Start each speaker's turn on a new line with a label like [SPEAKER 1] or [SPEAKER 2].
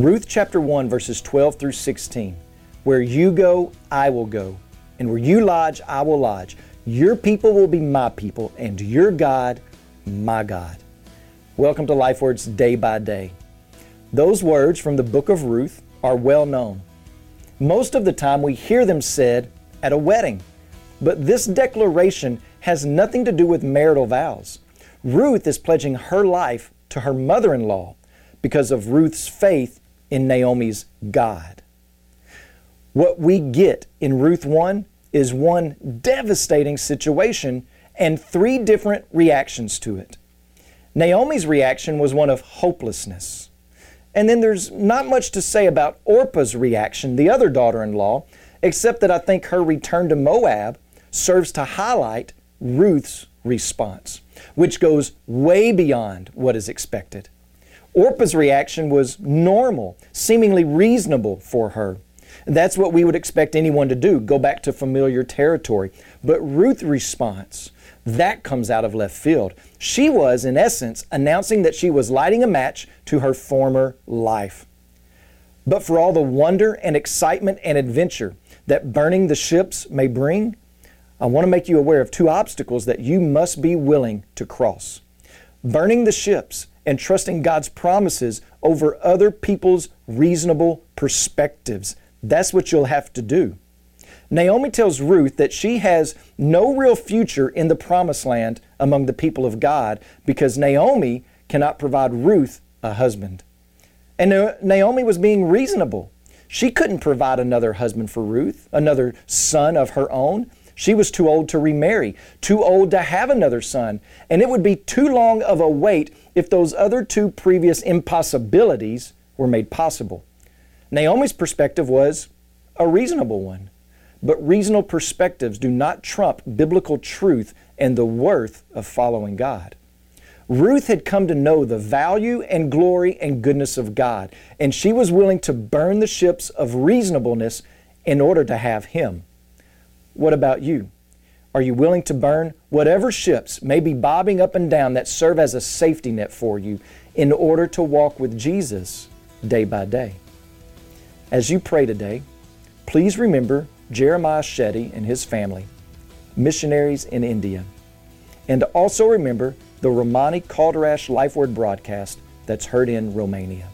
[SPEAKER 1] Ruth chapter 1, verses 12 through 16. Where you go, I will go, and where you lodge, I will lodge. Your people will be my people, and your God, my God. Welcome to Life Words Day by Day. Those words from the book of Ruth are well known. Most of the time, we hear them said at a wedding. But this declaration has nothing to do with marital vows. Ruth is pledging her life to her mother in law because of Ruth's faith in Naomi's God. What we get in Ruth 1 is one devastating situation and three different reactions to it. Naomi's reaction was one of hopelessness. And then there's not much to say about Orpah's reaction, the other daughter in law, except that I think her return to Moab serves to highlight Ruth's response, which goes way beyond what is expected. Orpah's reaction was normal, seemingly reasonable for her. That's what we would expect anyone to do, go back to familiar territory. But Ruth's response, that comes out of left field. She was, in essence, announcing that she was lighting a match to her former life. But for all the wonder and excitement and adventure that burning the ships may bring, I want to make you aware of two obstacles that you must be willing to cross. Burning the ships and trusting God's promises over other people's reasonable perspectives. That's what you'll have to do. Naomi tells Ruth that she has no real future in the promised land among the people of God because Naomi cannot provide Ruth a husband. And Naomi was being reasonable. She couldn't provide another husband for Ruth, another son of her own. She was too old to remarry, too old to have another son, and it would be too long of a wait if those other two previous impossibilities were made possible. Naomi's perspective was a reasonable one, but reasonable perspectives do not trump biblical truth and the worth of following God. Ruth had come to know the value and glory and goodness of God, and she was willing to burn the ships of reasonableness in order to have Him. What about you? Are you willing to burn whatever ships may be bobbing up and down that serve as a safety net for you in order to walk with Jesus day by day? As you pray today, please remember Jeremiah Shetty and his family, missionaries in India. And also remember the Romani Calderash Life Word broadcast that's heard in Romania.